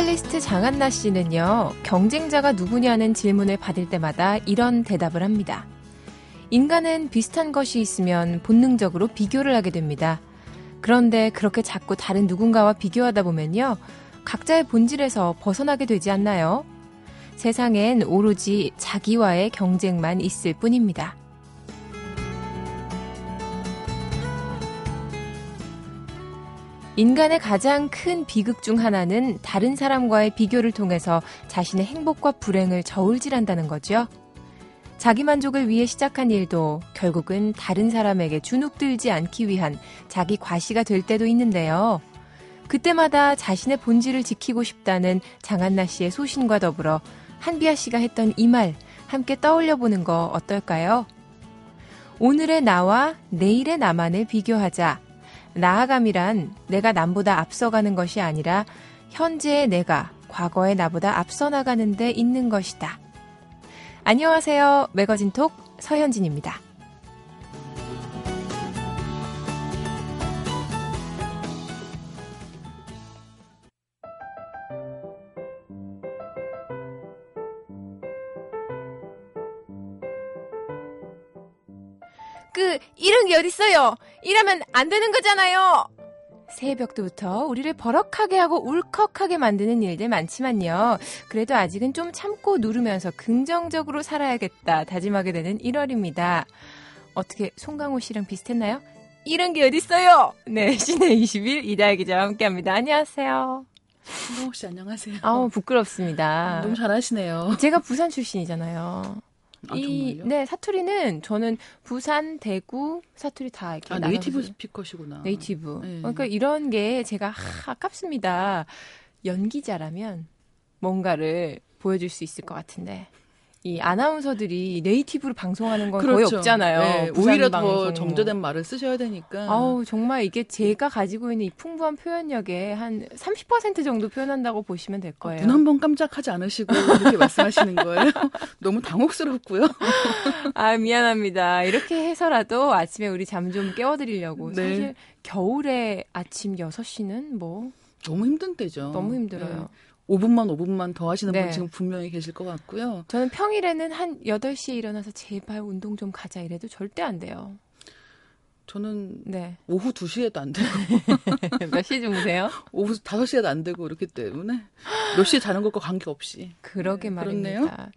첼리스트 장한나 씨는요, 경쟁자가 누구냐는 질문을 받을 때마다 이런 대답을 합니다. 인간은 비슷한 것이 있으면 본능적으로 비교를 하게 됩니다. 그런데 그렇게 자꾸 다른 누군가와 비교하다 보면요, 각자의 본질에서 벗어나게 되지 않나요? 세상엔 오로지 자기와의 경쟁만 있을 뿐입니다. 인간의 가장 큰 비극 중 하나는 다른 사람과의 비교를 통해서 자신의 행복과 불행을 저울질한다는 거죠. 자기 만족을 위해 시작한 일도 결국은 다른 사람에게 주눅들지 않기 위한 자기 과시가 될 때도 있는데요. 그때마다 자신의 본질을 지키고 싶다는 장한나 씨의 소신과 더불어 한비아 씨가 했던 이 말 함께 떠올려 보는 거 어떨까요? 오늘의 나와 내일의 나만을 비교하자. 나아감이란 내가 남보다 앞서가는 것이 아니라 현재의 내가 과거의 나보다 앞서 나가는 데 있는 것이다. 안녕하세요. 매거진 톡 서현진입니다. 그 이런 게 어딨어요? 이러면 안 되는 거잖아요. 새벽부터 우리를 버럭하게 하고 울컥하게 만드는 일들 많지만요. 그래도 아직은 좀 참고 누르면서 긍정적으로 살아야겠다 다짐하게 되는 1월입니다. 어떻게 송강호 씨랑 비슷했나요? 이런 게 어딨어요? 네, 시내 20일 이다혜 기자와 함께합니다. 안녕하세요. 송강호 씨 안녕하세요. 아우 부끄럽습니다. 너무 잘하시네요. 제가 부산 출신이잖아요. 아, 이? 네, 사투리는 저는 부산, 대구 사투리 다 이렇게 아, 네이티브 스피커시구나. 네이티브. 네. 그러니까 이런 게 제가 하, 아깝습니다. 연기자라면 뭔가를 보여줄 수 있을 것 같은데 이 아나운서들이 네이티브로 방송하는 건 거의 없잖아요. 네, 오히려 방송. 더 정제된 말을 쓰셔야 되니까. 아우 정말 이게 제가 가지고 있는 이 풍부한 표현력의 한 30% 정도 표현한다고 보시면 될 거예요. 눈 한 번 깜짝하지 않으시고 이렇게 말씀하시는 거예요. 너무 당혹스럽고요. 아 미안합니다. 이렇게 해서라도 아침에 우리 잠 좀 깨워드리려고 네. 사실 겨울에 아침 6시는 뭐 너무 힘든 때죠. 너무 힘들어요. 5분만 5분만 더 하시는 네. 분 지금 분명히 계실 것 같고요. 저는 평일에는 한 8시에 일어나서 제발 운동 좀 가자 이래도 절대 안 돼요. 저는 네. 오후 2시에도 안 되고 몇 시에 주무세요? 오후 5시에도 안 되고 그렇기 때문에 몇 시에 자는 것과 관계없이 그러게 네, 말입니다. 그렇네요.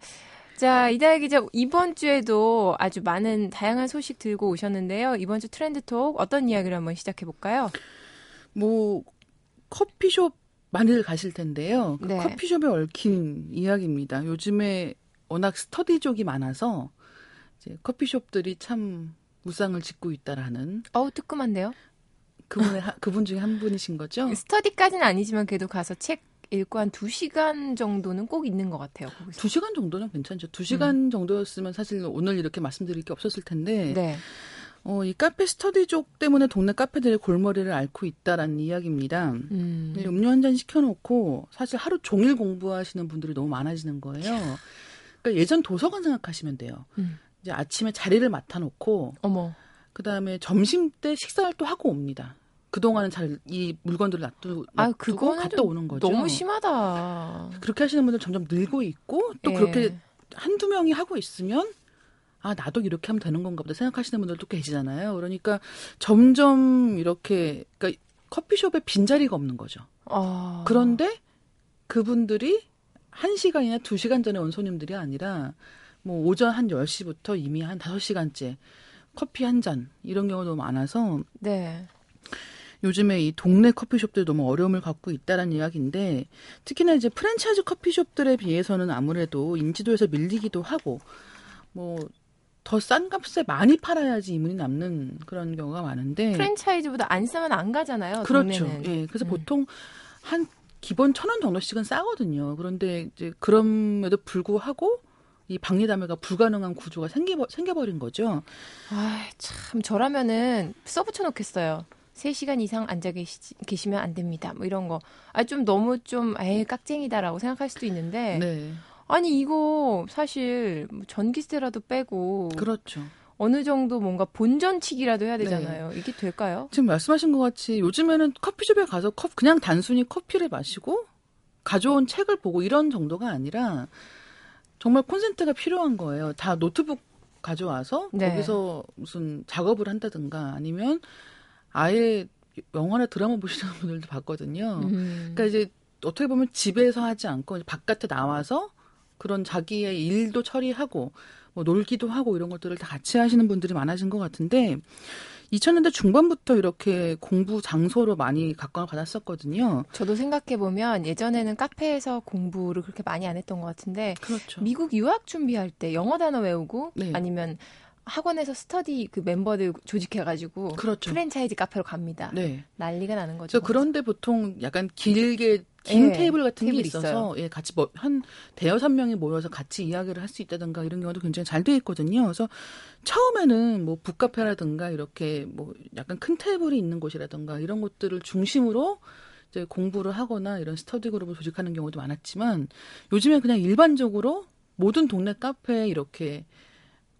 자, 이다혜 기자, 이번 주에도 아주 많은 다양한 소식 들고 오셨는데요. 이번 주 트렌드 톡 어떤 이야기를 한번 시작해 볼까요? 뭐 커피숍 많이들 가실 텐데요. 그 네. 커피숍에 얽힌 이야기입니다. 요즘에 워낙 스터디족이 많아서 이제 커피숍들이 참 무쌍을 짓고 있다라는 어우, 뜨끔한데요? 그분의 하- 그분 중에 한 분이신 거죠. 스터디까지는 아니지만 그래도 가서 책 읽고 한 2시간 정도는 꼭 있는 것 같아요. 거기서. 두 시간 정도는 괜찮죠. 두 시간 정도였으면 사실 오늘 이렇게 말씀드릴 게 없었을 텐데, 음. 네. 어, 이 카페 스터디 족 때문에 동네 카페들의 골머리를 앓고 있다라는 이야기입니다. 음. 네, 음료 한 잔 시켜놓고 사실 하루 종일 공부하시는 분들이 너무 많아지는 거예요. 그러니까 예전 도서관 생각하시면 돼요. 음. 이제 아침에 자리를 맡아놓고 어머. 그 다음에 점심 때 식사를 또 하고 옵니다. 그동안은 잘 이 물건들을 놔두, 아, 놔두고 그거는 갔다 좀 오는 거죠. 너무 심하다. 그렇게 하시는 분들 점점 늘고 있고 또 예. 그렇게 한두 명이 하고 있으면 아 나도 이렇게 하면 되는 건가 보다 생각하시는 분들도 계시잖아요. 그러니까 점점 이렇게 그러니까 커피숍에 빈자리가 없는 거죠. 아. 그런데 그분들이 한시간이나두시간 전에 온 손님들이 아니라 뭐 오전 한 10시부터 이미 한 5시간째 커피 한 잔 이런 경우도 너무 많아서 네. 요즘에 이 동네 커피숍들이 너무 어려움을 갖고 있다라는 이야기인데 특히나 이제 프랜차이즈 커피숍들에 비해서는 아무래도 인지도에서 밀리기도 하고 뭐 더 싼 값에 많이 팔아야지 이문이 남는 그런 경우가 많은데 프랜차이즈보다 안 싸면 안 가잖아요. 그렇죠. 동네는. 예. 그래서 음. 보통 한 기본 천 원 정도씩은 싸거든요. 그런데 이제 그럼에도 불구하고 이 방리담회가 불가능한 구조가 생겨 생겨버린 거죠. 아, 참 저라면은 써 붙여 놓겠어요. 3시간 이상 앉아 계시, 계시면 안 됩니다. 뭐 이런 거. 아, 좀 너무 좀, 에이, 깍쟁이다라고 생각할 수도 있는데. 네. 아니, 이거 사실 뭐 전기세라도 빼고. 그렇죠. 어느 정도 뭔가 본전치기라도 해야 네. 되잖아요. 이게 될까요? 지금 말씀하신 것 같이 요즘에는 커피숍에 가서 컵 그냥 단순히 커피를 마시고 가져온 책을 보고 이런 정도가 아니라 정말 콘센트가 필요한 거예요. 다 노트북 가져와서 네. 거기서 무슨 작업을 한다든가 아니면 아예 영화나 드라마 보시는 분들도 봤거든요. 음. 그러니까 이제 어떻게 보면 집에서 하지 않고 바깥에 나와서 그런 자기의 일도 처리하고 뭐 놀기도 하고 이런 것들을 다 같이 하시는 분들이 많아진 것 같은데 2000년대 중반부터 이렇게 공부 장소로 많이 각광을 받았었거든요. 저도 생각해 보면 예전에는 카페에서 공부를 그렇게 많이 안 했던 것 같은데 그렇죠. 미국 유학 준비할 때 영어 단어 외우고 네. 아니면 학원에서 스터디 그 멤버들 조직해가지고 그렇죠. 프랜차이즈 카페로 갑니다. 네. 난리가 나는 거죠. 그런데 보통 약간 길게 긴 예, 테이블 같은 게 테이블 있어서 있어요. 예, 같이 뭐, 한 대여섯 명이 모여서 같이 이야기를 할 수 있다든가 이런 경우도 굉장히 잘 돼 있거든요. 그래서 처음에는 뭐 북카페라든가 이렇게 뭐 약간 큰 테이블이 있는 곳이라든가 이런 것들을 중심으로 이제 공부를 하거나 이런 스터디 그룹을 조직하는 경우도 많았지만 요즘에 그냥 일반적으로 모든 동네 카페에 이렇게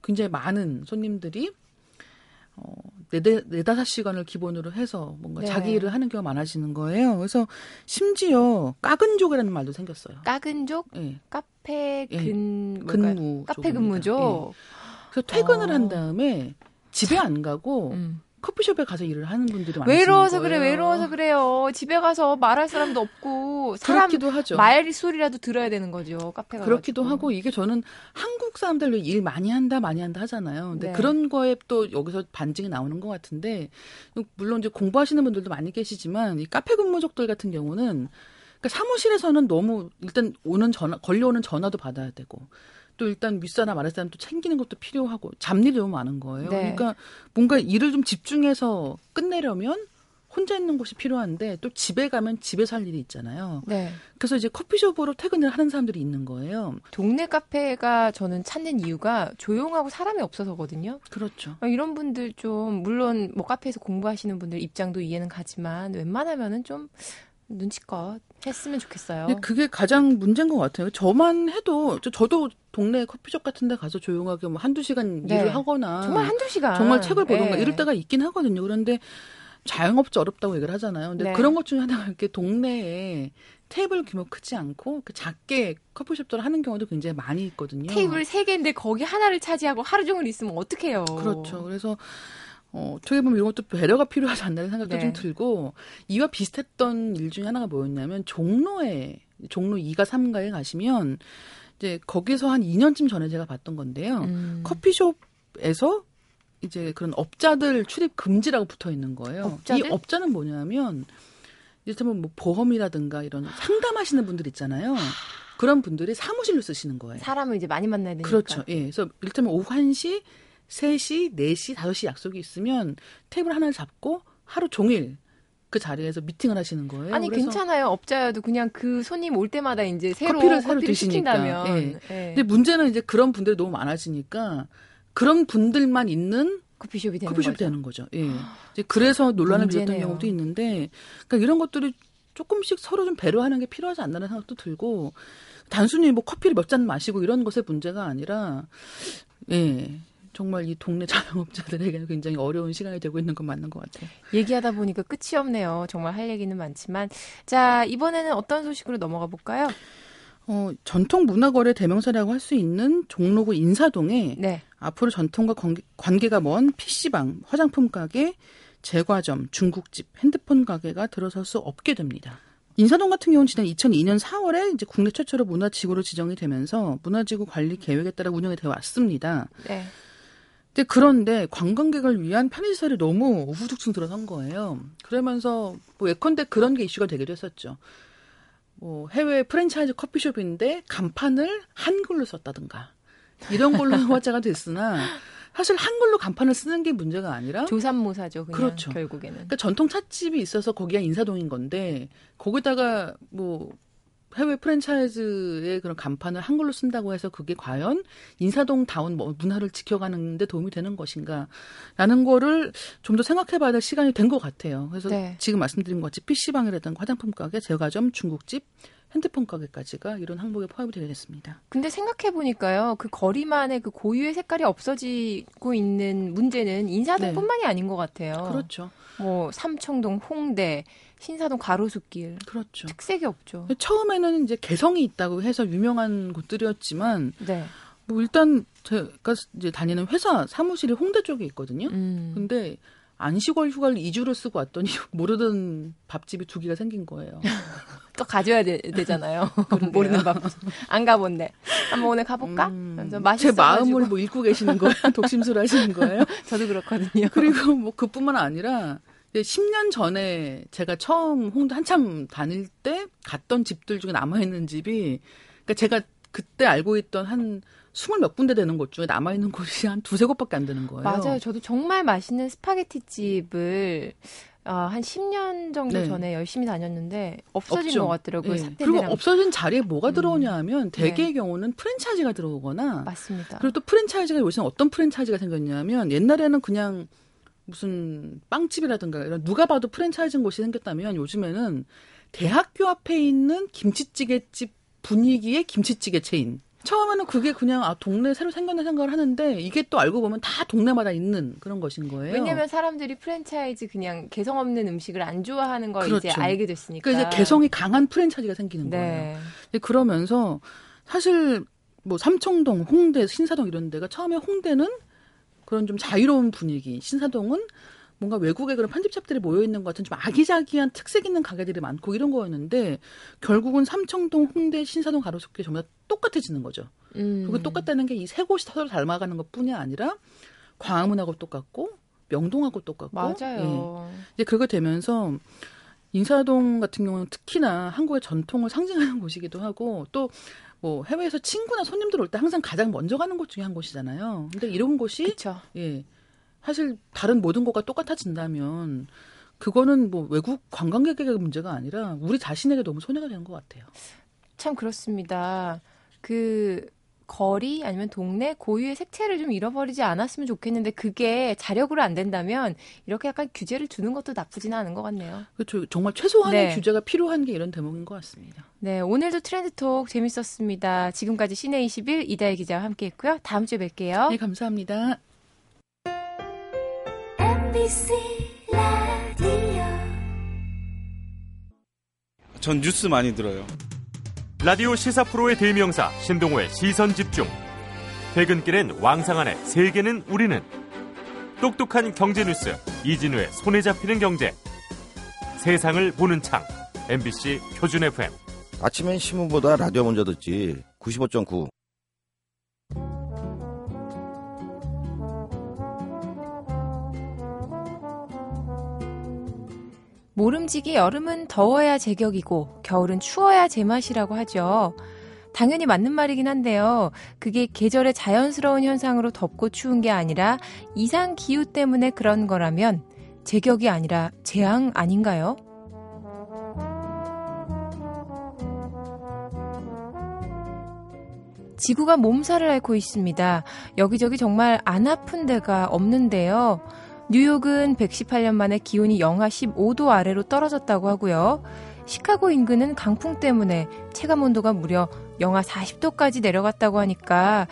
굉장히 많은 손님들이 어, 네네, 네다섯 시간을 기본으로 해서 뭔가 네. 자기 일을 하는 경우가 많아지는 거예요. 그래서 심지어 까근족이라는 말도 생겼어요. 까근족 예. 카페 예. 근 뭘까요? 근무. 카페. 근무죠. 예. 그래서 퇴근을 어. 한 다음에 집에 안 가고 음. 커피숍에 가서 일을 하는 분들이 많아요. 외로워서 그래, 외로워서 그래요. 집에 가서 말할 사람도 없고 사람 그렇기도 하죠. 말 소리라도 들어야 되는 거죠. 카페 가 그렇기도 하고 이게 저는 한국 사람들로 일 많이 한다 많이 한다 하잖아요. 근데 네. 그런 거에 또 여기서 반증이 나오는 것 같은데 물론 이제 공부하시는 분들도 많이 계시지만 이 카페 근무족들 같은 경우는 그러니까 사무실에서는 너무 일단 오는 전화 걸려오는 전화도 받아야 되고 또 일단 윗사람 아랫사람 또 챙기는 것도 필요하고 잡일이 너무 많은 거예요. 네. 그러니까 뭔가 일을 좀 집중해서 끝내려면 혼자 있는 곳이 필요한데 또 집에 가면 집에서 할 일이 있잖아요. 네. 그래서 이제 커피숍으로 퇴근을 하는 사람들이 있는 거예요. 동네 카페가 저는 찾는 이유가 조용하고 사람이 없어서거든요. 그렇죠. 어, 이런 분들 좀 물론 뭐 카페에서 공부하시는 분들 입장도 이해는 가지만 웬만하면은 좀 눈치껏 했으면 좋겠어요. 그게 가장 문제인 것 같아요. 저만 해도 저, 저도 동네 커피숍 같은 데 가서 조용하게 뭐 한두 시간 네. 일을 하거나 정말 한두 시간 정말 책을 보던가 예. 이럴 때가 있긴 하거든요. 그런데 자영업자 어렵다고 얘기를 하잖아요. 근데 네. 그런 것 중에 하나가 이렇게 동네에 테이블 규모 크지 않고 그 작게 커피숍들을 하는 경우도 굉장히 많이 있거든요. 테이블 세 개인데 거기 하나를 차지하고 하루 종일 있으면 어떡해요. 그렇죠. 그래서 어, 어떻게 보면 이런 것도 배려가 필요하지 않나는 생각도 네. 좀 들고 이와 비슷했던 일 중에 하나가 뭐였냐면 종로에 종로 2가 3가에 가시면 이제 거기서 한 2년쯤 전에 제가 봤던 건데요. 음. 커피숍에서 이제 그런 업자들 출입 금지라고 붙어 있는 거예요. 업자들? 이 업자는 뭐냐면 이를테면 뭐 보험이라든가 이런 상담하시는 분들 있잖아요. 그런 분들이 사무실로 쓰시는 거예요. 사람을 이제 많이 만나야 되니까. 그렇죠. 예. 그래서 이를테면 오후 1시, 3시, 4시, 5시 약속이 있으면 테이블 하나를 잡고 하루 종일 그 자리에서 미팅을 하시는 거예요. 아니 괜찮아요. 업자여도 그냥 그 손님 올 때마다 이제 새로 커피를 새로 드시니까. 예. 예. 근데 문제는 이제 그런 분들이 너무 많아지니까 그런 분들만 있는 커피숍이 되는 커피숍 거죠. 되는 거죠. 예. 이제 그래서 논란을 빚었던. 경우도 있는데, 그러니까 이런 것들이 조금씩 서로 좀 배려하는 게 필요하지 않나는 생각도 들고, 단순히 뭐 커피를 몇 잔 마시고 이런 것의 문제가 아니라, 예. 정말 이 동네 자영업자들에게는 굉장히 어려운 시간이 되고 있는 건 맞는 것 같아요. 얘기하다 보니까 끝이 없네요. 정말 할 얘기는 많지만. 자, 이번에는 어떤 소식으로 넘어가 볼까요? 어, 전통 문화거래 대명사라고 할 수 있는 종로구 인사동에 네. 앞으로 전통과 관계, 관계가 먼 PC방, 화장품 가게, 제과점, 중국집, 핸드폰 가게가 들어설 수 없게 됩니다. 인사동 같은 경우는 지난 2002년 4월에 이제 국내 최초로 문화지구로 지정이 되면서 문화지구 관리 계획에 따라 운영이 되어 왔습니다. 네. 근데 그런데 관광객을 위한 편의시설이 너무 우후죽순 들어선 거예요. 그러면서 뭐 예컨대 그런 게 이슈가 되기도 했었죠. 뭐 해외 프랜차이즈 커피숍인데 간판을 한글로 썼다든가 이런 걸로 화제가 됐으나 사실 한글로 간판을 쓰는 게 문제가 아니라 조삼모사죠. 그냥 그렇죠. 결국에는. 그러니까 전통 찻집이 있어서 거기가 인사동인 건데 거기다가 뭐 해외 프랜차이즈의 그런 간판을 한글로 쓴다고 해서 그게 과연 인사동 다운 뭐 문화를 지켜가는 데 도움이 되는 것인가 라는 거를 좀 더 생각해 봐야 될 시간이 된 것 같아요. 그래서 네. 지금 말씀드린 것 같이 PC방이라든가 화장품 가게, 제과점, 중국집, 핸드폰 가게까지가 이런 항목에 포함이 되게 됐습니다. 근데 생각해 보니까요, 그 거리만의 그 고유의 색깔이 없어지고 있는 문제는 인사동뿐만이 네. 아닌 것 같아요. 그렇죠. 뭐 삼청동, 홍대, 신사동 가로수길. 그렇죠. 특색이 없죠. 처음에는 이제 개성이 있다고 해서 유명한 곳들이었지만, 네. 뭐 일단 제가 이제 다니는 회사 사무실이 홍대 쪽에 있거든요. 음. 근데 안시월 휴가를 2주를 쓰고 왔더니 모르던 밥집이 두 개가 생긴 거예요. 또 가져야 되, 잖아요 모르는 밥. 안 가본데. 한번 오늘 가볼까? 음, 제 마음을 뭐 읽고 계시는 거예요? 독심술 하시는 거예요? 저도 그렇거든요. 그리고 뭐 그뿐만 아니라 10년 전에 제가 처음 홍대 한참 다닐 때 갔던 집들 중에 남아있는 집이 그러니까 제가 그때 알고 있던 한 스물 몇 군데 되는 곳 중에 남아있는 곳이 한 두세 곳밖에 안 되는 거예요. 맞아요. 저도 정말 맛있는 스파게티 집을 어, 한 10년 정도 네. 전에 열심히 다녔는데 없어진 없죠. 것 같더라고요. 네. 그리고 없어진 자리에 뭐가 음. 들어오냐 하면 대개의 네. 경우는 프랜차이즈가 들어오거나 맞습니다. 그리고 또 프랜차이즈가 요새는 어떤 프랜차이즈가 생겼냐면 옛날에는 그냥 무슨 빵집이라든가 이런 누가 봐도 프랜차이즈인 곳이 생겼다면 요즘에는 대학교 앞에 있는 김치찌개집 분위기의 김치찌개 체인 처음에는 그게 그냥 아 동네 새로 생겼네 생각을 하는데 이게 또 알고 보면 다 동네마다 있는 그런 것인 거예요. 왜냐면 사람들이 프랜차이즈 그냥 개성 없는 음식을 안 좋아하는 걸 그렇죠. 이제 알게 됐으니까. 그러니까 이제 개성이 강한 프랜차이즈가 생기는 네. 거예요. 그러면서 사실 뭐 삼청동, 홍대, 신사동 이런 데가 처음에 홍대는 그런 좀 자유로운 분위기, 신사동은 뭔가 외국의 그런 편집샵들이 모여 있는 것 같은 좀 아기자기한 특색 있는 가게들이 많고 이런 거였는데 결국은 삼청동, 홍대, 신사동 가로수길 전부 다 똑같아지는 거죠. 음. 그리고 똑같다는 게 이 세 곳이 서로 닮아가는 것뿐이 아니라 광화문하고 똑같고 명동하고 똑같고 맞아요. 예. 이제 그거 되면서 인사동 같은 경우는 특히나 한국의 전통을 상징하는 곳이기도 하고 또뭐 해외에서 친구나 손님들 올 때 항상 가장 먼저 가는 곳 중에 한 곳이잖아요. 근데 이런 곳이 그쵸. 예. 사실 다른 모든 것과 똑같아진다면 그거는 뭐 외국 관광객에게 문제가 아니라 우리 자신에게 너무 손해가 되는 것 같아요. 참 그렇습니다. 그 거리 아니면 동네 고유의 색채를 좀 잃어버리지 않았으면 좋겠는데 그게 자력으로 안 된다면 이렇게 약간 규제를 두는 것도 나쁘지는 않은 것 같네요. 그렇죠. 정말 최소한의 네. 규제가 필요한 게 이런 대목인 것 같습니다. 네, 오늘도 트렌드톡 재밌었습니다. 지금까지 시내 21 이다혜 기자와 함께했고요. 다음 주에 뵐게요. 네, 감사합니다. 전 뉴스 많이 들어요. 라디오 시사 프로의 대명사 신동호의 시선 집중. 퇴근길엔 왕상한의 세계는 우리는 똑똑한 경제 뉴스 이진우의 손에 잡히는 경제. 세상을 보는 창 MBC 표준 FM. 아침엔 신문보다 라디오 먼저 듣지. 95.9. 모름지기 여름은 더워야 제격이고 겨울은 추워야 제맛이라고 하죠. 당연히 맞는 말이긴 한데요. 그게 계절의 자연스러운 현상으로 덥고 추운 게 아니라 이상 기후 때문에 그런 거라면 제격이 아니라 재앙 아닌가요? 지구가 몸살을 앓고 있습니다. 여기저기 정말 안 아픈 데가 없는데요. 뉴욕은 118년 만에 기온이 영하 15도 아래로 떨어졌다고 하고요. 시카고 인근은 강풍 때문에 체감 온도가 무려 영하 40도까지 내려갔다고 하니까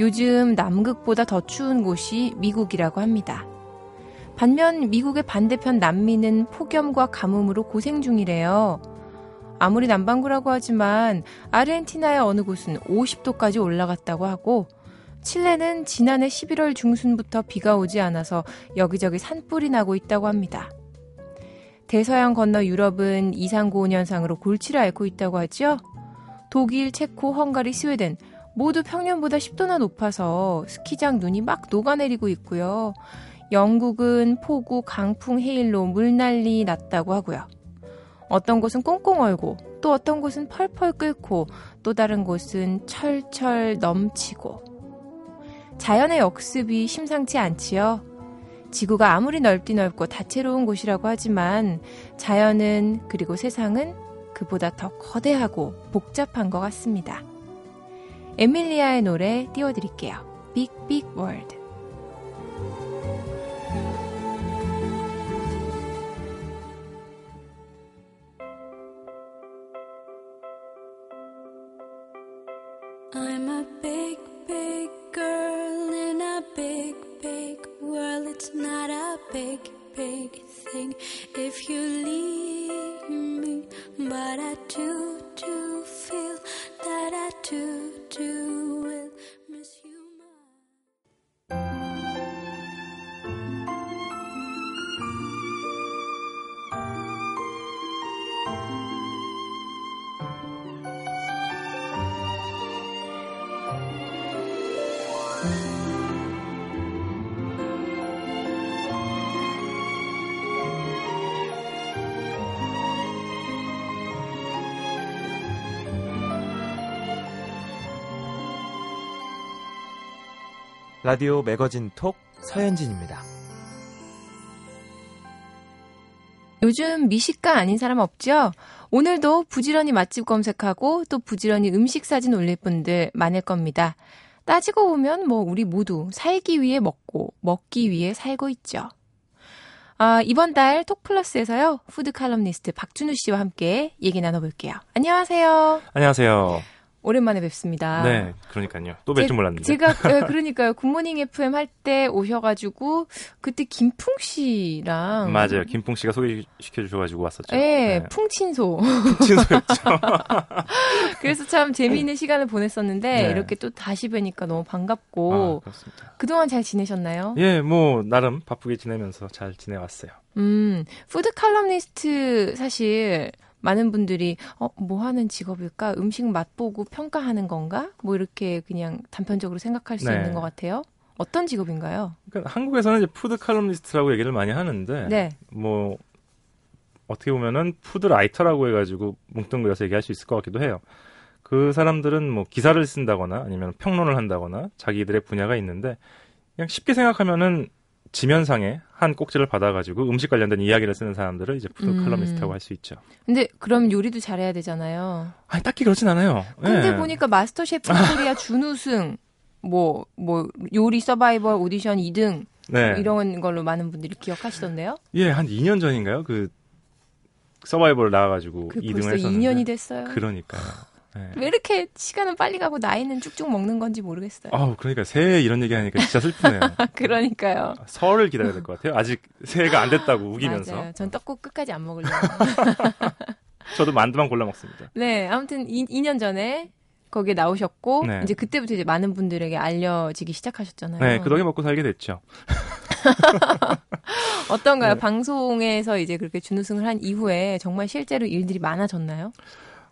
요즘 남극보다 더 추운 곳이 미국이라고 합니다. 반면 미국의 반대편 남미는 폭염과 가뭄으로 고생 중이래요. 아무리 남반구라고 하지만 아르헨티나의 어느 곳은 50도까지 올라갔다고 하고 칠레는 지난해 11월 중순부터 비가 오지 않아서 여기저기 산불이 나고 있다고 합니다. 대서양 건너 유럽은 이상고온 현상으로 골치를 앓고 있다고 하죠. 독일, 체코, 헝가리, 스웨덴 모두 평년보다 10도나 높아서 스키장 눈이 막 녹아내리고 있고요. 영국은 폭우, 강풍, 해일로 물난리 났다고 하고요. 어떤 곳은 꽁꽁 얼고 또 어떤 곳은 펄펄 끓고 또 다른 곳은 철철 넘치고 자연의 역습이 심상치 않지요. 지구가 아무리 넓디 넓고 다채로운 곳이라고 하지만 자연은 그리고 세상은 그보다 더 거대하고 복잡한 것 같습니다. 에밀리아의 노래 띄워드릴게요. 빅빅월 라디오 매거진 톡 서현진입니다. 요즘 미식가 아닌 사람 없죠? 오늘도 부지런히 맛집 검색하고 또 부지런히 음식 사진 올릴 분들 많을 겁니다. 따지고 보면 뭐 우리 모두 살기 위해 먹고 먹기 위해 살고 있죠. 아, 이번 달 톡플러스에서요. 푸드 칼럼니스트 박준우 씨와 함께 얘기 나눠볼게요. 안녕하세요. 안녕하세요. 오랜만에 뵙습니다. 네, 그러니까요. 또 뵐 줄 몰랐는데. 제가 예, 그러니까요. 굿모닝 FM 할 때 오셔가지고 그때 김풍 씨랑 맞아요. 김풍 씨가 소개시켜 주셔가지고 왔었죠. 예, 네. 풍친소. 친소였죠. 그래서 참 재미있는 시간을 보냈었는데 네. 이렇게 또 다시 뵈니까 너무 아, 반갑고 그렇습니다. 그동안 잘 지내셨나요? 예, 뭐 나름 바쁘게 지내면서 잘 지내왔어요. 음, 푸드 칼럼니스트 사실 많은 분들이 어, 뭐 하는 직업일까? 음식 맛보고 평가하는 건가? 뭐 이렇게 그냥 단편적으로 생각할 수 네. 있는 것 같아요. 어떤 직업인가요? 그러니까 한국에서는 이제 푸드 칼럼니스트라고 얘기를 많이 하는데, 네. 뭐 어떻게 보면은 푸드 라이터라고 해가지고 뭉뚱그려서 얘기할 수 있을 것 같기도 해요. 그 사람들은 뭐 기사를 쓴다거나 아니면 평론을 한다거나 자기들의 분야가 있는데 그냥 쉽게 생각하면은 지면상에 한 꼭지를 받아가지고 음식 관련된 이야기를 쓰는 사람들을 이제 푸드 음. 칼럼니스트라고 할 수 있죠. 근데 그럼 요리도 잘해야 되잖아요. 아니 딱히 그렇진 않아요. 근데 예. 보니까 마스터 셰프 코리아 준우승 뭐, 뭐, 요리 서바이벌 오디션 2등, 네. 이런 걸로 많은 분들이 기억하시던데요? 예, 한 2년 전인가요? 그 서바이벌 나와가지고 그 2등을 벌써 했었는데. 2년이 됐어요. 그러니까요. 예. 왜 이렇게 시간은 빨리 가고 나이는 쭉쭉 먹는 건지 모르겠어요. 아우, 그러니까 새해 이런 얘기 하니까 진짜 슬프네요. 그러니까요. 설을 기다려야 될 것 같아요. 아직 새해가 안 됐다고 우기면서. 맞아요. 전 떡국 끝까지 안 먹으려고. 저도 만두만 골라 먹습니다. 네, 아무튼 2, 년 전에 거기에 나오셨고 네. 이제 그때부터 이제 많은 분들에게 알려지기 시작하셨잖아요. 네, 그 덕에 먹고 살게 됐죠. 어떤가요? 네. 방송에서 이제 그렇게 준우승을 한 이후에 정말 실제로 일들이 많아졌나요?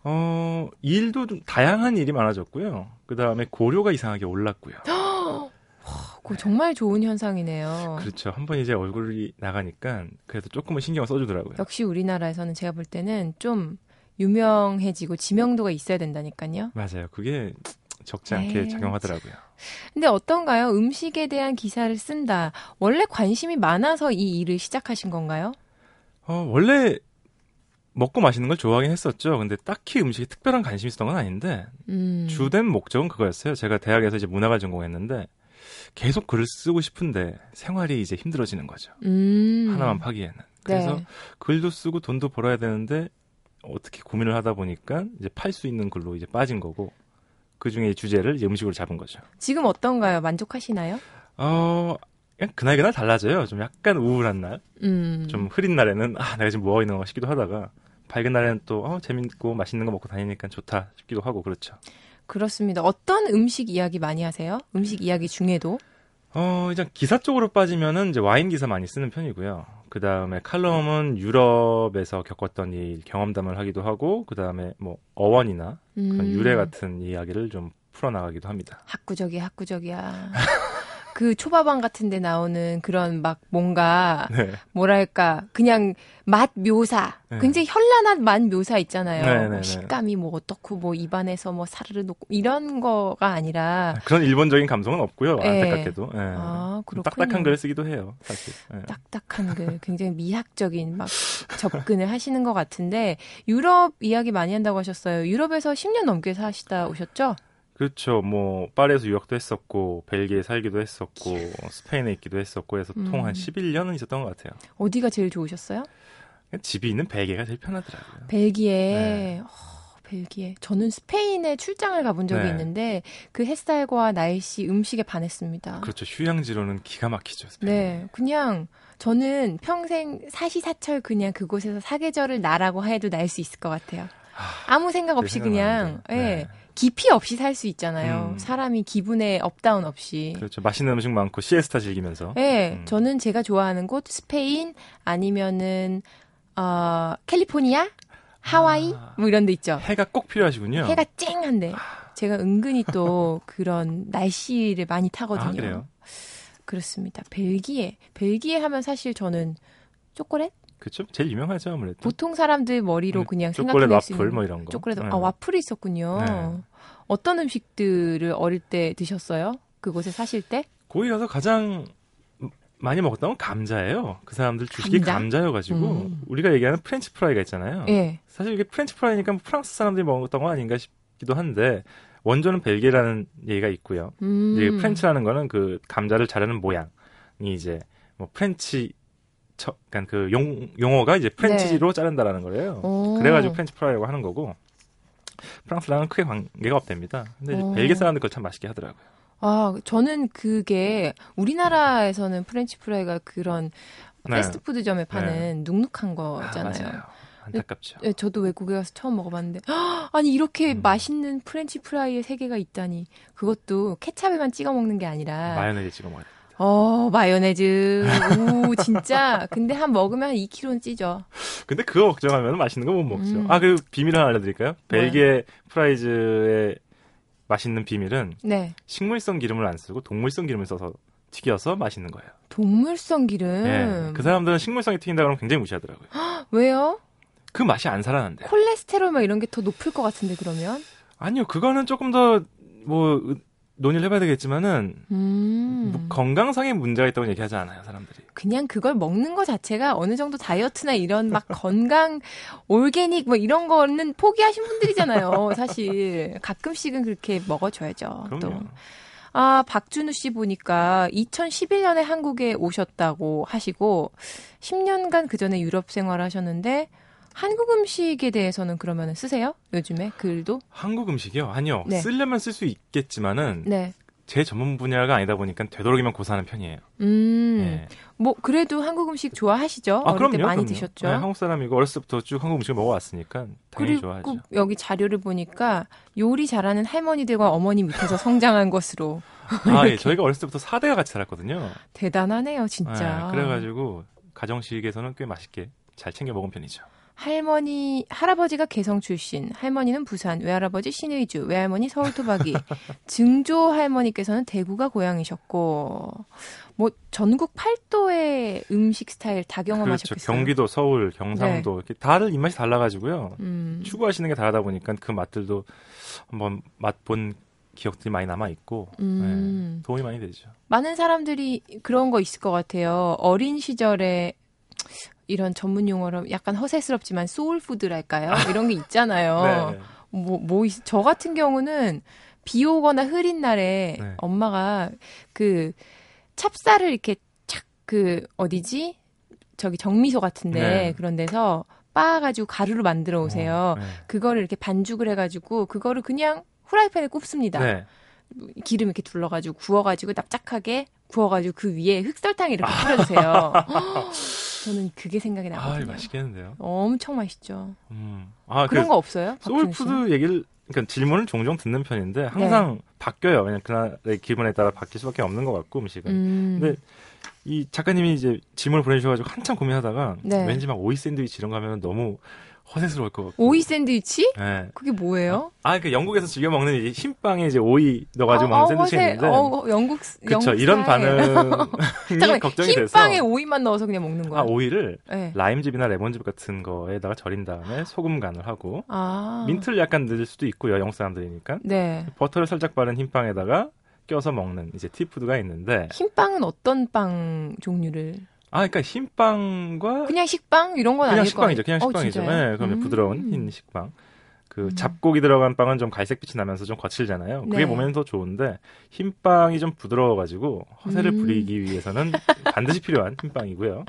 어, 일도 좀 다양한 일이 많아졌고요. 그 다음에 고료가 이상하게 올랐고요. 그거 정말 좋은 현상이네요. 그렇죠. 한 번 이제 얼굴이 나가니까 그래도 조금은 신경을 써주더라고요. 역시 우리나라에서는 제가 볼 때는 좀 유명해지고 지명도가 있어야 된다니까요. 맞아요. 그게 적지 않게 네. 작용하더라고요. 근데 어떤가요? 음식에 대한 기사를 쓴다. 원래 관심이 많아서 이 일을 시작하신 건가요? 어, 원래 먹고 마시는 걸 좋아하긴 했었죠. 근데 딱히 음식에 특별한 관심이 있었던 건 아닌데 음. 주된 목적은 그거였어요. 제가 대학에서 이제 문학을 전공했는데 계속 글을 쓰고 싶은데 생활이 이제 힘들어지는 거죠. 음. 하나만 파기에는. 그래서 네. 글도 쓰고 돈도 벌어야 되는데 어떻게 고민을 하다 보니까 이제 팔 수 있는 글로 이제 빠진 거고 그 중에 주제를 이제 음식으로 잡은 거죠. 지금 어떤가요? 만족하시나요? 어, 그냥 그날 그날 달라져요. 좀 약간 우울한 날, 음. 좀 흐린 날에는 아 내가 지금 뭐 하고 있는 건가 싶기도 하다가 밝은 날에는 또 어, 재밌고 맛있는 거 먹고 다니니까 좋다 싶기도 하고 그렇죠. 그렇습니다. 어떤 음식 이야기 많이 하세요? 음식 이야기 중에도? 어, 이제 기사 쪽으로 빠지면은 이제 와인 기사 많이 쓰는 편이고요. 그 다음에 칼럼은 유럽에서 겪었던 일 경험담을 하기도 하고, 그 다음에 뭐 어원이나 그런 음. 유래 같은 이야기를 좀 풀어나가기도 합니다. 학구적이야, 학구적이야. 그 초밥왕 같은 데 나오는 그런 막 뭔가 네. 뭐랄까 그냥 맛 묘사 네. 굉장히 현란한 맛 묘사 있잖아요. 네, 뭐 네, 네. 식감이 뭐 어떻고 뭐 입안에서 뭐 사르르 녹고 이런 거가 아니라 그런 일본적인 감성은 없고요. 예. 안타깝게도. 예. 아. 딱딱한 글을 쓰기도 해요, 사실. 예. 딱딱한 글, 굉장히 미학적인 막 접근을 하시는 것 같은데 유럽 이야기 많이 한다고 하셨어요. 유럽에서 10년 넘게 사시다 오셨죠? 그렇죠. 뭐 파리에서 유학도 했었고, 벨기에 살기도 했었고, 스페인에 있기도 했었고 해서 음. 통한 11년은 있었던 것 같아요. 어디가 제일 좋으셨어요? 집이 있는 벨기에가 제일 편하더라고요. 벨기에. 네. 어, 벨기에. 저는 스페인에 출장을 가본 적이 네. 있는데 그 햇살과 날씨, 음식에 반했습니다. 그렇죠. 휴양지로는 기가 막히죠. 스페인. 네, 그냥 저는 평생 사시사철 그냥 그곳에서 사계절을 나라고 해도 날 수 있을 것 같아요. 아무 생각 없이 그냥. 예, 네. 깊이 없이 살 수 있잖아요. 음. 사람이 기분에 업다운 없이. 그렇죠. 맛있는 음식 많고 시에스타 즐기면서. 예, 음. 저는 제가 좋아하는 곳 스페인 아니면은 어 캘리포니아, 하와이 아. 뭐 이런 데 있죠. 해가 꼭 필요하시군요. 해가 쨍한데 제가 은근히 또 그런 날씨를 많이 타거든요. 아, 그래요? 그렇습니다. 벨기에. 벨기에 하면 사실 저는 초콜릿? 그렇죠. 제일 유명하죠 아무래도. 보통 사람들 머리로 음, 그냥 초콜릿 와플 뭐 이런 거. 초콜릿 네. 아 와플이 있었군요. 네. 어떤 음식들을 어릴 때 드셨어요? 그곳에 사실 때? 거기 가서 가장 많이 먹었던 건 감자예요. 그 사람들 주식이 감자? 감자여가지고 음. 우리가 얘기하는 프렌치 프라이가 있잖아요. 예. 사실 이게 프렌치 프라이니까 뭐 프랑스 사람들이 먹었던 건 아닌가 싶기도 한데 원조는 벨기에라는 얘기가 있고요. 음. 이제 프렌치라는 거는 그 감자를 자르는 모양이 이제 뭐 프렌치 저, 그러니까 그 용, 용어가 이제 프렌치로 자른다라는 거예요. 네. 오. 그래가지고 프렌치 프라이라고 하는 거고 프랑스랑은 크게 관계가 없답니다. 근데. 벨기에 사람들 그걸 참 맛있게 하더라고요. 아, 저는 그게 우리나라에서는 프렌치 프라이가 그런 네. 패스트푸드점에 파는 눅눅한 아, 거잖아요. 맞아요. 안타깝죠. 예, 저도 외국에 가서 처음 먹어봤는데 헉, 아니 이렇게 음. 맛있는 프렌치 프라이의 세계가 있다니 그것도 케찹에만 찍어 먹는 게 아니라 마요네즈 찍어 먹어야 돼. 어 마요네즈 오 진짜 근데 한 먹으면 한 2kg는 찌죠 근데 그거 걱정하면 맛있는 거 못 먹죠. 음. 아, 그리고 비밀 하나 알려드릴까요? 벨기에 프라이즈의 맛있는 비밀은 네 식물성 기름을 안 쓰고 동물성 기름을 써서 튀겨서 맛있는 거예요. 동물성 기름 예. 그 사람들은 식물성에 튀긴다 그러면 굉장히 무시하더라고요. 왜요 그 맛이 안 살아난대요. 콜레스테롤 막 이런 게 더 높을 것 같은데 그러면 아니요, 그거는 조금 더 뭐 논의를 해봐야 되겠지만은 음 뭐 건강상의 문제가 있다고 얘기하지 않아요, 사람들이. 그냥 그걸 먹는 것 자체가 어느 정도 다이어트나 이런 막 건강, 올게닉 뭐 이런 거는 포기하신 분들이잖아요. 사실 가끔씩은 그렇게 먹어줘야죠. 또. 그럼요. 아 박준우 씨 보니까 2011년에 한국에 오셨다고 하시고 10년간 그 전에 유럽 생활하셨는데 한국 음식에 대해서는 그러면 쓰세요? 요즘에 글도? 한국 음식이요? 아니요. 네. 쓰려면 쓸 수 있겠지만은 네. 제 전문 분야가 아니다 보니까 되도록이면 고사하는 편이에요. 음. 예. 뭐 그래도 한국 음식 좋아하시죠? 아, 그럼요. 때 많이 그럼요. 드셨죠? 네, 한국 사람이고 어렸을 때부터 쭉 한국 음식을 먹어왔으니까 당연히 좋아하죠. 여기 자료를 보니까 요리 잘하는 할머니들과 어머니 밑에서 성장한 것으로 아, 예. 저희가 어렸을 때부터 4대가 같이 살았거든요. 대단하네요, 진짜. 예, 그래가지고 가정식에서는 꽤 맛있게 잘 챙겨 먹은 편이죠. 할머니, 할아버지가 개성 출신, 할머니는 부산, 외할아버지 신의주, 외할머니 서울 토박이, 증조 할머니께서는 대구가 고향이셨고, 뭐 전국 팔도의 음식 스타일 다 그렇죠. 경험하셨겠어요. 경기도, 서울, 경상도 이렇게 다들 입맛이 달라가지고요. 음, 추구하시는 게 다르다 보니까 그 맛들도 한번 맛본 기억들이 많이 남아 있고 음. 도움이 많이 되죠. 많은 사람들이 그런 거 있을 것 같아요. 어린 시절에 이런 전문 용어로 약간 허세스럽지만 소울푸드랄까요? 이런 게 있잖아요. 네. 뭐, 뭐, 있- 저 같은 경우는 비 오거나 흐린 날에 네. 엄마가 그 찹쌀을 이렇게 착, 그, 어디지? 저기 정미소 같은데 네. 그런 데서 빻아가지고 가루를 만들어 오세요. 어, 네. 그거를 이렇게 반죽을 해가지고 그거를 그냥 후라이팬에 굽습니다. 네. 기름 이렇게 둘러가지고 구워가지고 납작하게 구워가지고 그 위에 흑설탕 이렇게 뿌려주세요. 저는 그게 생각이 아, 나거든요. 맛있겠는데요. 엄청 맛있죠. 음. 아, 그런 그 거 없어요? 소울푸드 얘기를 그러니까 질문을 종종 듣는 편인데 항상 바뀌어요. 왜냐면 그날의 기분에 따라 바뀔 수밖에 없는 것 같고 음식은. 음. 근데 이 작가님이 이제 질문을 보내주셔가지고 한참 고민하다가 네. 왠지 막 오이 샌드위치 이런 거 하면 너무 허세스러울 것 같고. 오이 샌드위치? 네. 그게 뭐예요? 아, 그 영국에서 즐겨 먹는 이제 흰빵에 이제 오이 넣어가지고 먹는 샌드위치 허세- 있는데. 어, 영국 그쵸. 영국 이런 스타일. 반응이 잠깐만, 걱정이 돼서. 흰빵에 오이만 넣어서 그냥 먹는 거야. 아, 오이를 네. 라임즙이나 레몬즙 같은 거에다가 절인 다음에 소금 간을 하고 아. 민트를 약간 넣을 수도 있고요. 영국 사람들이니까. 네. 버터를 살짝 바른 흰빵에다가 껴서 먹는 이제 티푸드가 있는데 흰빵은 어떤 빵 종류를? 아 그러니까 흰빵과 그냥 식빵 이런 건 그냥 아닐 거 식빵이죠. 그냥 어, 식빵이죠. 진짜요? 네, 그럼 음. 부드러운 흰 식빵. 그 음. 잡곡이 들어간 빵은 좀 갈색빛이 나면서 좀 거칠잖아요. 그게 네. 몸에는 더 좋은데 흰 빵이 좀 부드러워가지고 허세를 음. 부리기 위해서는 반드시 필요한 흰 빵이고요.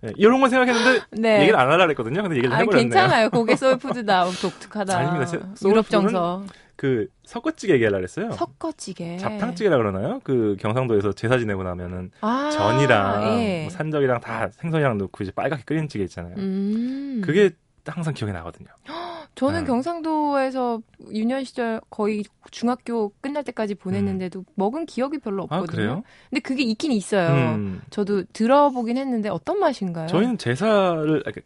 네, 이런 건 생각했는데 네. 얘기를 안 하려고 했거든요. 근데 얘기를 아, 해버렸네요. 괜찮아요. 고개 소울푸드다. 독특하다. 아닙니다. 유럽 정서. 그 섞어찌개 얘기하려고 했어요. 섞어찌개. 잡탕찌개라 그러나요? 그 경상도에서 제사 지내고 나면은 아, 전이랑 예. 뭐 산적이랑 다 생선이랑 넣고 이제 빨갛게 끓이는 찌개 있잖아요. 음. 그게 항상 기억에 나거든요. 저는 네. 경상도에서 유년 시절 거의 중학교 끝날 때까지 보냈는데도 먹은 기억이 별로 음. 아 없거든요. 그래요? 근데 그게 있긴 있어요. 음, 저도 들어보긴 했는데 어떤 맛인가요? 저희는 제사를 이렇게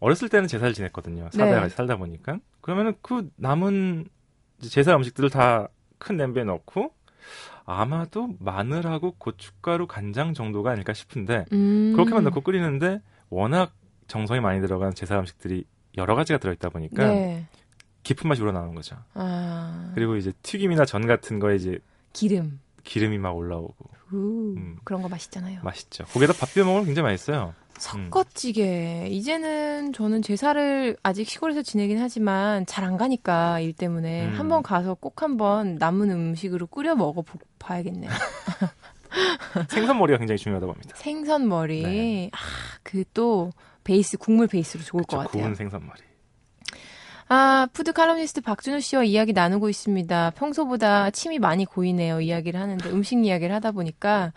어렸을 때는 제사를 지냈거든요. 사대가 네. 살다 보니까 그러면은 그 남은 제사 음식들을 다 큰 냄비에 넣고 아마도 마늘하고 고춧가루 간장 정도가 아닐까 싶은데 음. 그렇게만 넣고 끓이는데 워낙 정성이 많이 들어간 제사 음식들이 여러 가지가 들어있다 보니까 네. 깊은 맛이 우러나오는 거죠. 아. 그리고 이제 튀김이나 전 같은 거에 이제 기름. 기름이 막 올라오고 우, 음. 그런 거 맛있잖아요. 맛있죠. 거기다 밥 비벼 먹으면 굉장히 맛있어요. 섞어찌개. 이제는 저는 제사를 아직 시골에서 지내긴 하지만 잘 안 가니까 일 때문에 음. 한번 가서 꼭 한번 남은 음식으로 끓여 먹어 봐야겠네요. 생선머리가 굉장히 중요하다고 합니다. 생선 머리. 네. 아, 그 또 베이스 국물 베이스로 좋을 그쵸, 것 같아요. 구운 생선머리. 아, 푸드 칼럼니스트 박준우 씨와 이야기 나누고 있습니다. 평소보다 침이 많이 고이네요. 이야기를 하는데 음식 이야기를 하다 보니까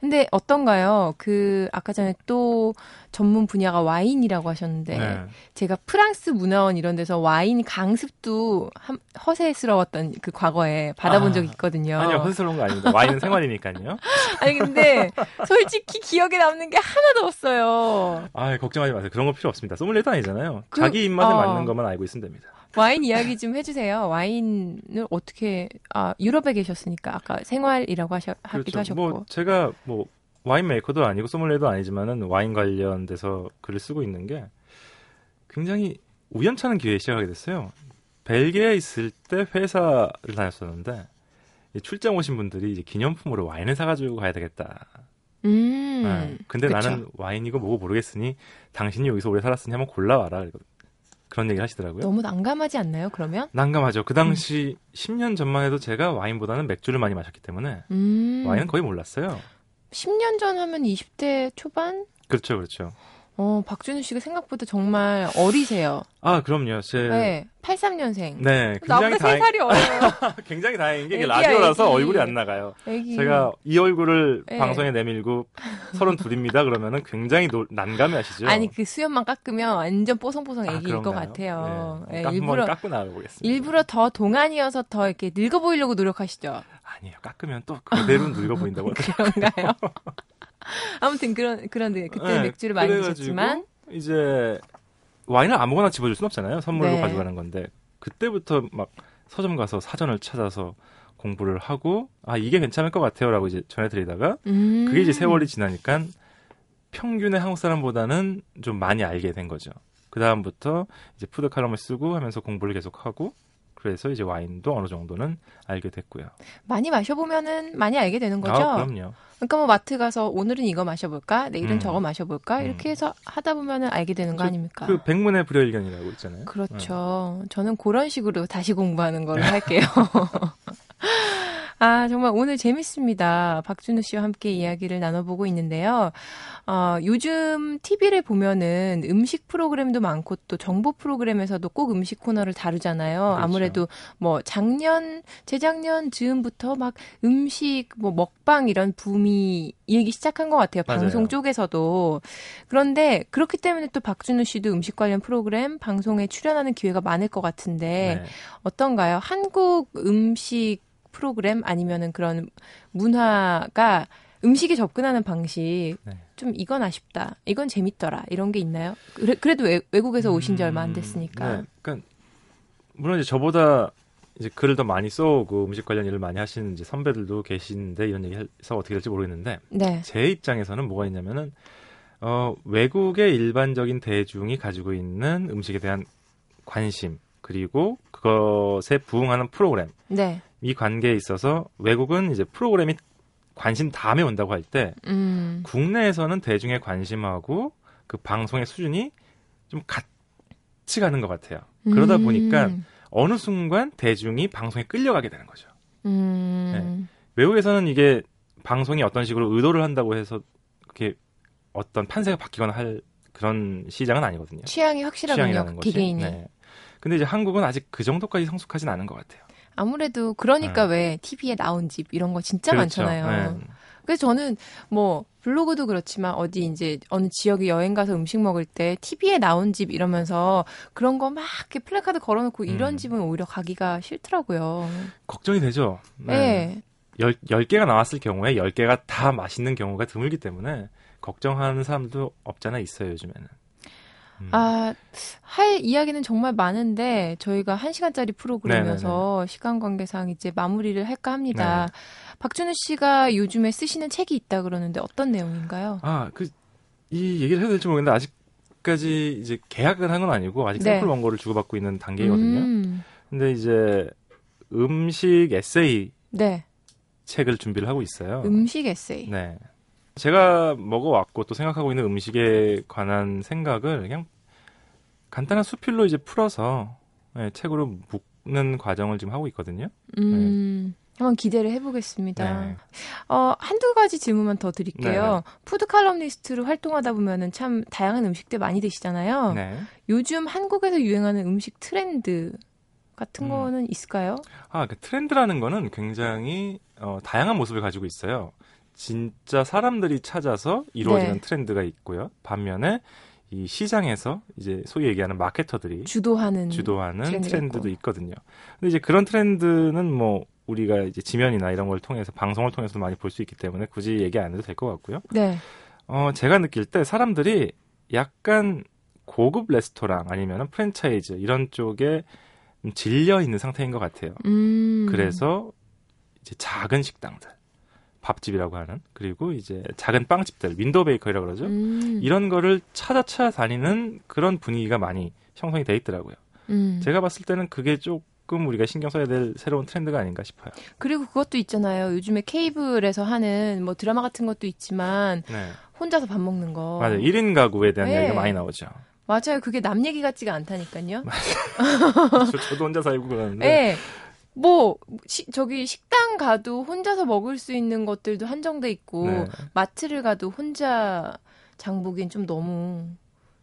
근데 어떤가요? 그 아까 전에 또 전문 분야가 와인이라고 하셨는데 네. 제가 프랑스 문화원 이런 데서 와인 강습도 한- 허세스러웠던 그 과거에 받아본 아, 적이 있거든요. 아니요, 허세스러운 거 아닙니다. 와인은 생활이니까요. 아니 근데 솔직히 기억에 남는 게 하나도 없어요. 아, 걱정하지 마세요. 그런 거 필요 없습니다. 소믈리에도 아니잖아요. 그- 자기 입맛에 어. 맞는 것만 알고 있으면 됩니다. 와인 이야기 좀 해주세요. 와인을 어떻게 아 유럽에 계셨으니까 아까 생활이라고 하셔, 하기도 하셨고. 뭐 제가 뭐 와인 메이커도 아니고 소믈리에도 아니지만은 와인 관련돼서 글을 쓰고 있는 게 굉장히 우연찮은 기회에 시작하게 됐어요. 벨기에에 있을 때 회사를 다녔었는데 이 출장 오신 분들이 이제 기념품으로 와인을 사가지고 가야 되겠다. 음. 네. 근데 그쵸. 나는 와인이고 뭐고 모르겠으니 당신이 여기서 오래 살았으니 한번 골라와라. 그 런 얘기를 하시더라고요. 너무 난감하지 않나요? 그러면? 난감하죠. 그 당시 10년 전만 해도 제가 와인보다는 맥주를 많이 마셨기 때문에 음. 와인은 거의 몰랐어요. 10년 전 하면 20대 초반? 그렇죠, 그렇죠. 어, 박준우 씨가 생각보다 정말 어리세요. 아, 그럼요. 제 네. 83년생. 네, 나보다 굉장히 3살이 다행, 어려요. 굉장히 다행인 게 이게 애기야, 라디오라서 애기. 얼굴이 안 나가요. 애기. 제가 이 얼굴을 네. 방송에 내밀고 서른 둘입니다. 그러면은 굉장히 노- 난감해 하시죠. 아니 그 수염만 깎으면 완전 뽀송뽀송 아, 애기일 것 그런가요? 같아요. 네. 예, 깎- 일부러 깎고 나가보겠습니다. 일부러 더 동안이어서 더 이렇게 늙어 보이려고 노력하시죠. 아니에요. 깎으면 또 그대로 늙어 보인다고. 그런가요? 아무튼 그런 그런 데 그때 네, 맥주를 많이 드셨지만 이제 와인을 아무거나 집어줄 순 없잖아요. 선물로 네. 가져가는 건데 그때부터 막 서점 가서 사전을 찾아서 공부를 하고 아 이게 괜찮을 것 같아요라고 이제 전해드리다가 음. 그게 이제 세월이 지나니까 평균의 한국 사람보다는 좀 많이 알게 된 거죠. 그 다음부터 이제 푸드 칼럼을 쓰고 하면서 공부를 계속하고 그래서 이제 와인도 어느 정도는 알게 됐고요. 많이 마셔보면은 많이 알게 되는 거죠. 아, 그럼요. 그러니까 뭐 마트 가서 오늘은 이거 마셔볼까, 내일은 음. 저거 마셔볼까 음. 이렇게 해서 하다 보면은 알게 되는 거 그- 아닙니까? 그 백문이 불여일견이라고 있잖아요. 그렇죠. 저는 그런 식으로 다시 공부하는 걸로 할게요. 아, 정말 오늘 재밌습니다. 박준우 씨와 함께 이야기를 나눠보고 있는데요. 어, 요즘 TV를 보면은 음식 프로그램도 많고 또 정보 프로그램에서도 꼭 음식 코너를 다루잖아요. 그렇죠. 아무래도 뭐 작년, 재작년 즈음부터 막 음식, 뭐 먹방 이런 붐이 일기 시작한 것 같아요. 맞아요. 방송 쪽에서도. 그런데 그렇기 때문에 또 박준우 씨도 음식 관련 프로그램 방송에 출연하는 기회가 많을 것 같은데 네. 어떤가요? 한국 음식 프로그램 아니면은 그런 문화가 음식에 접근하는 방식 네. 좀 이건 아쉽다. 이건 재밌더라. 이런 게 있나요? 그래, 그래도 외, 외국에서 오신 지 얼마 안 됐으니까. 네, 그러니까 물론 이제 저보다 이제 글을 더 많이 써오고 음식 관련 일을 많이 하시는 이제 선배들도 계신데 이런 얘기해서 어떻게 될지 모르겠는데 네. 제 입장에서는 뭐가 있냐면은 어, 외국의 일반적인 대중이 가지고 있는 음식에 대한 관심 그리고 그것에 부응하는 프로그램 네. 이 관계에 있어서 외국은 이제 프로그램이 관심 다음에 온다고 할때 음. 국내에서는 대중의 관심하고 그 방송의 수준이 좀 같이 가는 것 같아요. 그러다 음. 보니까 어느 순간 대중이 방송에 끌려가게 되는 거죠. 음. 외국에서는 이게 방송이 어떤 식으로 의도를 한다고 해서 그렇게 어떤 판세가 바뀌거나 할 그런 시장은 아니거든요. 취향이 확실하군요. 취향이라는 것이. 개개인이. 네. 근데 이제 한국은 아직 그 정도까지 성숙하진 않은 것 같아요. 아무래도 그러니까 네. 왜 TV에 나온 집 이런 거 진짜 그렇죠. 많잖아요. 네. 그래서 저는 뭐 블로그도 그렇지만 어디 이제 어느 지역에 여행 가서 음식 먹을 때 TV에 나온 집 이러면서 그런 거 막 이렇게 플래카드 걸어놓고 이런 음. 집은 오히려 가기가 싫더라고요. 걱정이 되죠. 네. 열, 10개가 나왔을 경우에 10개가 다 맛있는 경우가 드물기 때문에 걱정하는 사람도 없잖아 있어요, 요즘에는. 음. 아, 할 이야기는 정말 많은데 저희가 한 시간짜리 프로그램이어서 시간 관계상 이제 마무리를 할까 합니다. 네. 박준우 씨가 요즘에 쓰시는 책이 있다 그러는데 어떤 내용인가요? 아, 그, 이 얘기를 해도 될지 모르겠는데, 아직까지 이제 계약을 한 건 아니고, 아직 네. 샘플 원고를 주고받고 있는 단계거든요. 음, 근데 이제, 음식 에세이 네. 책을 준비를 하고 있어요. 음식 에세이. 네. 제가 먹어왔고 또 생각하고 있는 음식에 관한 생각을 그냥 간단한 수필로 이제 풀어서 네, 책으로 묶는 과정을 지금 하고 있거든요. 음, 한번 기대를 해보겠습니다. 네. 어, 한두 가지 질문만 더 드릴게요. 네. 푸드 칼럼니스트로 활동하다 보면은 참 다양한 음식들 많이 드시잖아요. 네. 요즘 한국에서 유행하는 음식 트렌드 같은 음. 거는 있을까요? 아, 그 트렌드라는 거는 굉장히 어, 다양한 모습을 가지고 있어요. 진짜 사람들이 찾아서 이루어지는 네. 트렌드가 있고요. 반면에 이 시장에서 이제 소위 얘기하는 마케터들이 주도하는 주도하는 트렌드도 있고. 있거든요. 근데 이제 그런 트렌드는 뭐 우리가 이제 지면이나 이런 걸 통해서 방송을 통해서 많이 볼 수 있기 때문에 굳이 얘기 안 해도 될 것 같고요. 네. 어, 제가 느낄 때 사람들이 약간 고급 레스토랑 아니면 프랜차이즈 이런 쪽에 좀 질려 있는 상태인 것 같아요. 음. 그래서 이제 작은 식당들, 밥집이라고 하는 그리고 이제 작은 빵집들, window bakery라고 그러죠. 음. 이런 거를 찾아 찾아다니는 그런 분위기가 많이 형성이 돼 있더라고요. 음. 제가 봤을 때는 그게 조금 우리가 신경 써야 될 새로운 트렌드가 아닌가 싶어요. 그리고 그것도 있잖아요. 요즘에 케이블에서 하는 뭐 드라마 같은 것도 있지만 네. 혼자서 밥 먹는 거. 맞아요. 1인 가구에 대한 네. 얘기가 많이 나오죠. 맞아요. 그게 남 얘기 같지가 않다니까요. 저, 저도 혼자 살고 그러는데. 네. 뭐 시- 저기 식당 가도 혼자서 먹을 수 있는 것들도 한정돼 있고 네. 마트를 가도 혼자 장보기엔 좀 너무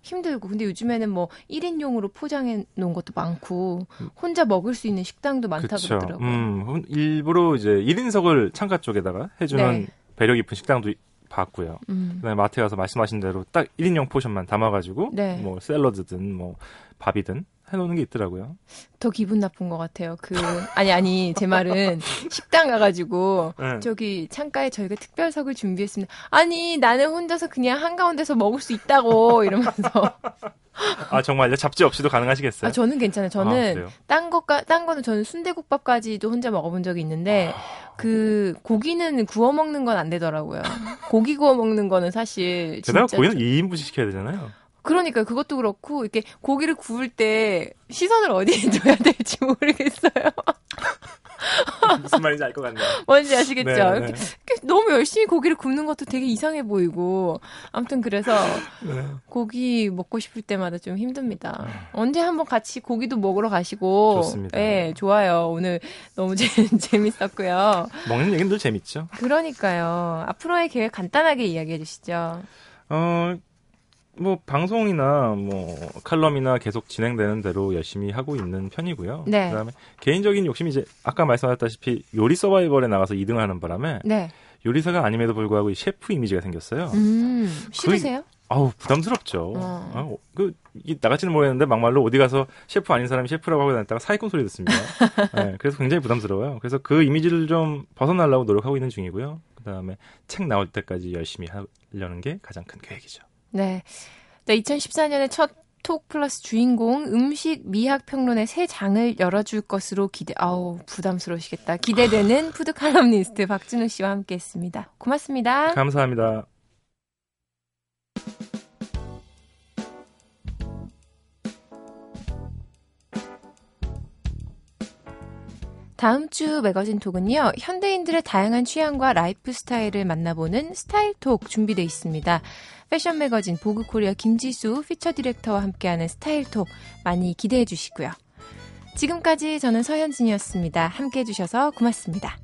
힘들고 근데 요즘에는 뭐 1인용으로 포장해 놓은 것도 많고 혼자 먹을 수 있는 식당도 많다 그쵸. 그러더라고요. 음, 혼- 일부러 이제 1인석을 창가 쪽에다가 해 주는 네. 배려 깊은 식당도 봤고요. 음. 그다음에 마트에 가서 말씀하신 대로 딱 1인용 포션만 담아 가지고 네. 뭐 샐러드든 뭐 밥이든 해놓는 게 있더라고요. 더 기분 나쁜 것 같아요. 그 아니 아니 제 말은 식당 가가지고 네. 저기 창가에 저희가 특별석을 준비했습니다. 아니 나는 혼자서 그냥 한 가운데서 먹을 수 있다고 이러면서 아 정말요? 잡지 없이도 가능하시겠어요? 아 저는 괜찮아요. 아, 저는 그래요? 딴 것과 딴 거는 저는 순대국밥까지도 혼자 먹어본 적이 있는데 아. 그 고기는 구워 먹는 건 안 되더라고요. 고기 구워 먹는 거는 사실 게다가 고기는 2인분씩 시켜야 되잖아요. 그러니까 그것도 그렇고 이렇게 고기를 구울 때 시선을 어디에 둬야 될지 모르겠어요. 무슨 말인지 알 것 같네요. 뭔지 아시겠죠? 네, 이렇게, 네. 이렇게 너무 열심히 고기를 굽는 것도 되게 이상해 보이고 아무튼 그래서 네. 고기 먹고 싶을 때마다 좀 힘듭니다. 언제 한번 같이 고기도 먹으러 가시고 좋습니다. 네, 좋아요. 오늘 너무 재, 재밌었고요. 먹는 얘기는 늘 재밌죠. 그러니까요. 앞으로의 계획 간단하게 이야기해 주시죠. 어, 뭐 방송이나 뭐 칼럼이나 계속 진행되는 대로 열심히 하고 있는 편이고요. 네. 그다음에 개인적인 욕심이 이제 아까 말씀하셨다시피 요리 서바이벌에 나가서 2등을 하는 바람에 네. 요리사가 아님에도 불구하고 이 셰프 이미지가 생겼어요. 음, 싫으세요? 아우 부담스럽죠. 어. 아, 그 이게 나갈지는 모르겠는데 막말로 어디 가서 셰프 아닌 사람이 셰프라고 하고 다녔다가 사기꾼 소리 듣습니다. 네, 그래서 굉장히 부담스러워요. 그래서 그 이미지를 좀 벗어나려고 노력하고 있는 중이고요. 그다음에 책 나올 때까지 열심히 하려는 게 가장 큰 계획이죠. 네. 네, 2014년의 첫 톡 플러스 주인공 음식 미학 평론의 새 장을 열어줄 것으로 기대. 아우 부담스러우시겠다. 기대되는 푸드 칼럼니스트 박준우 씨와 함께했습니다. 고맙습니다. 감사합니다. 다음 주 매거진 톡은요, 현대인들의 다양한 취향과 라이프 스타일을 만나보는 스타일 톡 준비되어 있습니다. 패션 매거진 보그 코리아 김지수 feature director와 함께하는 스타일 톡 많이 기대해 주시고요. 지금까지 저는 서현진이었습니다. 함께 해주셔서 고맙습니다.